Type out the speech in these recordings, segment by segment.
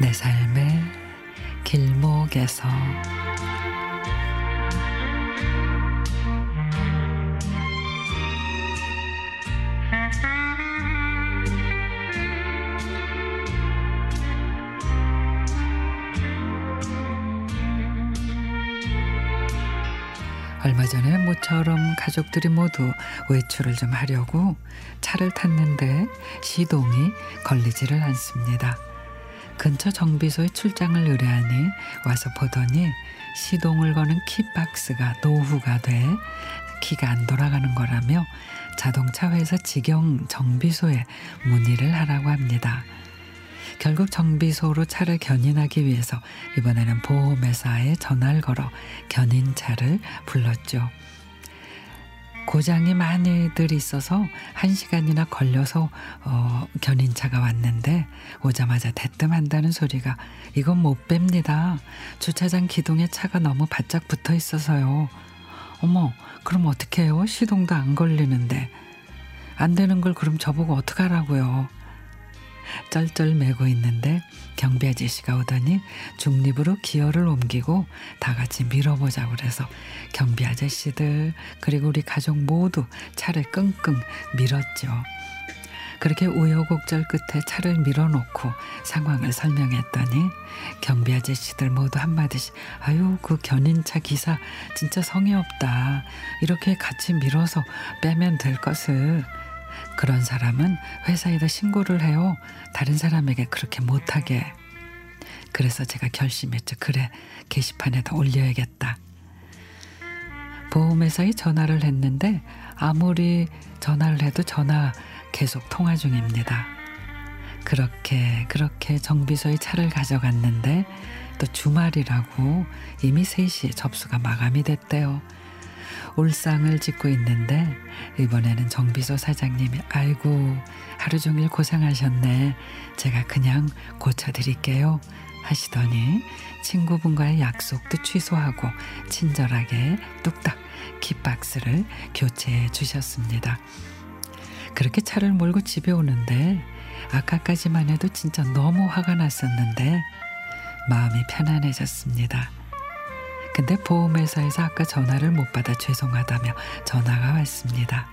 내 삶의 길목에서 얼마 전에 모처럼 가족들이 모두 외출을 좀 하려고 차를 탔는데 시동이 걸리지를 않습니다. 근처 정비소에 출장을 의뢰하니 와서 보더니 시동을 거는 키박스가 노후가 돼 키가 안 돌아가는 거라며 자동차 회사 직영 정비소에 문의를 하라고 합니다. 결국 정비소로 차를 견인하기 위해서 이번에는 보험회사에 전화를 걸어 견인차를 불렀죠. 고장이 많이들 있어서 한 시간이나 걸려서 어, 견인차가 왔는데 오자마자 대뜸한다는 소리가 이건 못 뺍니다. 주차장 기둥에 차가 너무 바짝 붙어 있어서요. 어머 그럼 어떡해요? 시동도 안 걸리는데. 안 되는 걸 그럼 저보고 어떡하라고요. 쩔쩔매고 있는데 경비 아저씨가 오더니 중립으로 기어를 옮기고 다 같이 밀어보자고 그래서 경비 아저씨들 그리고 우리 가족 모두 차를 끙끙 밀었죠. 그렇게 우여곡절 끝에 차를 밀어놓고 상황을 설명했더니 경비 아저씨들 모두 한마디씩 아유 그 견인차 기사 진짜 성의 없다 이렇게 같이 밀어서 빼면 될 것을 그런 사람은 회사에다 신고를 해요. 다른 사람에게 그렇게 못하게. 그래서 제가 결심했죠. 그래, 게시판에다 올려야겠다. 보험회사에 전화를 했는데 아무리 전화를 해도 전화 계속 통화 중입니다. 그렇게 그렇게 정비소에 차를 가져갔는데 또 주말이라고 이미 3시에 접수가 마감이 됐대요. 울상을 짓고 있는데 이번에는 정비소 사장님이 아이고 하루 종일 고생하셨네. 제가 그냥 고쳐드릴게요. 하시더니 친구분과의 약속도 취소하고 친절하게 뚝딱 kit박스를 교체해 주셨습니다. 그렇게 차를 몰고 집에 오는데 아까까지만 해도 진짜 너무 화가 났었는데 마음이 편안해졌습니다. 근데 보험회사에서 아까 전화를 못 받아 죄송하다며 전화가 왔습니다.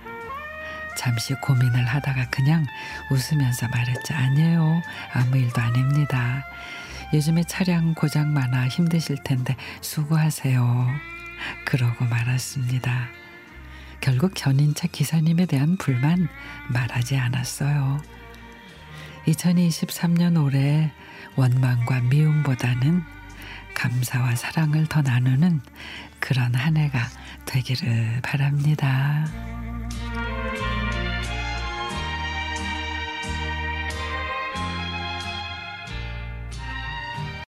잠시 고민을 하다가 그냥 웃으면서 말했죠. 아니에요. 아무 일도 아닙니다. 요즘에 차량 고장 많아 힘드실 텐데 수고하세요. 그러고 말았습니다. 결국 견인차 기사님에 대한 불만 말하지 않았어요. 2023년 올해 원망과 미움보다는 감사와 사랑을 더 나누는 그런 한 해가 되기를 바랍니다.